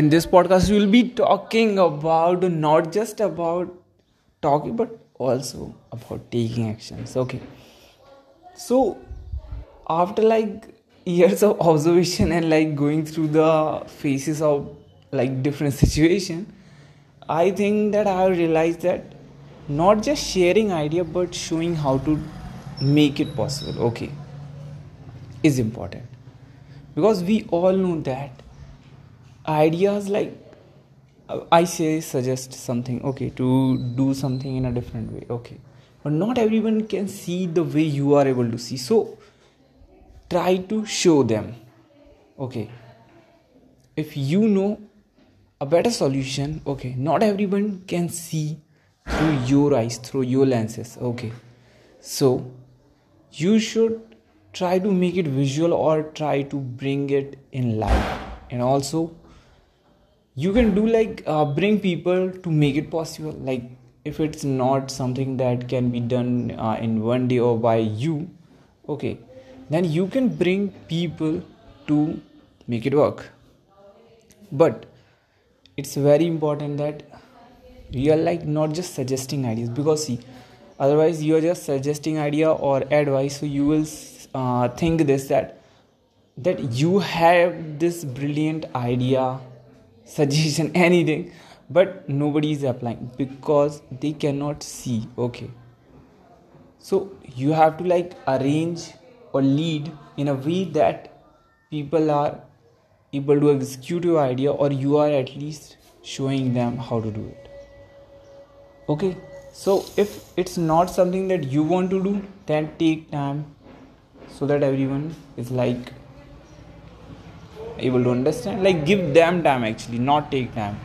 in this podcast we will be talking about not just about talking but also about taking actions. Okay. So after like years of observation and like going through the phases of like different situation i think that i realized that not just sharing idea but showing how to make it possible. Okay. Is important. Because we all know that ideas like i say suggest something okay to do something in a different way okay. But not everyone can see the way you are able to see so try to show them okay. If you know a better solution okay not everyone can see through your eyes through your lenses okay. So you should try to make it visual or try to bring it in life and also you can do like uh, bring people to make it possible. Like if it's not something that can be done uh, in one day or by you okay. Then you can bring people to make it work. But it's very important that you are like not just suggesting ideas. Because see otherwise you are just suggesting idea or advice so you will uh, think this that that you have this brilliant idea suggestion anything. But nobody is applying because they cannot see. Okay. So you have to like arrange or lead in a way that people are able to execute your idea or you are at least showing them how to do it. Okay. So if it's not something that you want to do then take time so that everyone is like able to understand like give them time actually not take time.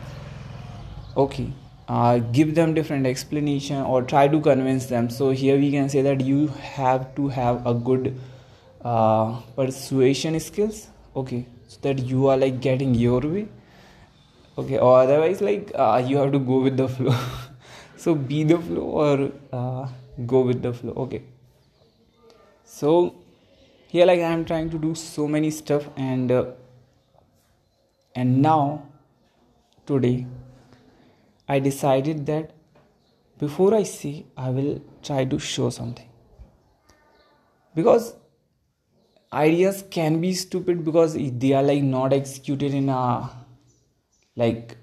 Okay uh, give them different explanation or try to convince them. So here we can say that you have to have a good uh, persuasion skills. Okay so that you are like getting your way. Okay or otherwise like uh, you have to go with the flow. So be the flow or uh, go with the flow. Okay. So here like i'm trying to do so many stuff and uh, and now today i decided that before i see, i will try to show something. Because ideas can be stupid because they are like not executed in a like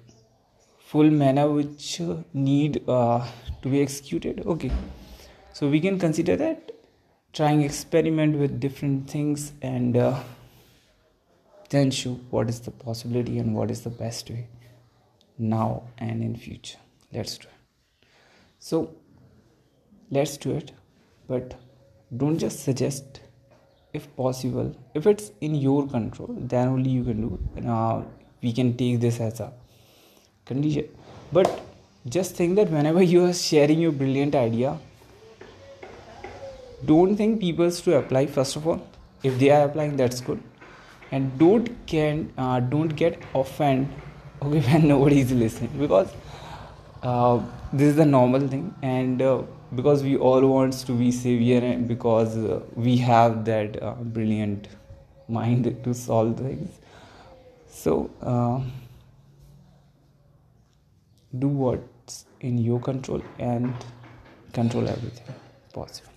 full manner which need uh, to be executed okay. So we can consider that trying experiment with different things and uh, then show what is the possibility and what is the best way now and in future. Let's do it. So let's do it but don't just suggest if possible if it's in your control then only you can do it. Uh, we can take this as a condition. But just think that whenever you are sharing your brilliant idea don't think people to apply first of all. If they are applying that's good and don't can uh, don't get offended okay when nobody is listening. Because uh, this is the normal thing. And uh, because we all wants to be savior because uh, we have that uh, brilliant mind to solve things. So uh, do what's in your control and control everything possible